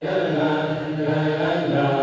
Yeah, yeah, yeah.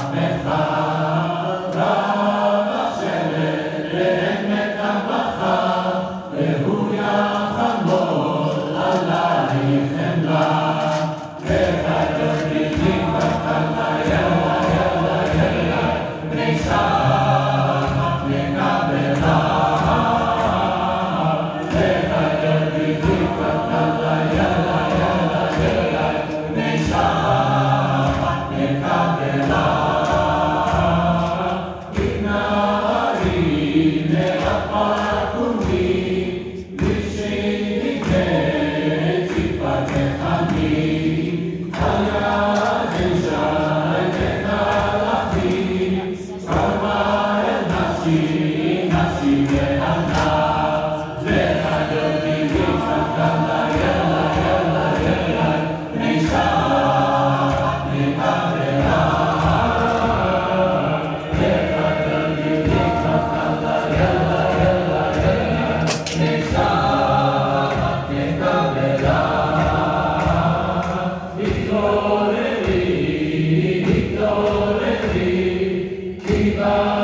Amen. viva.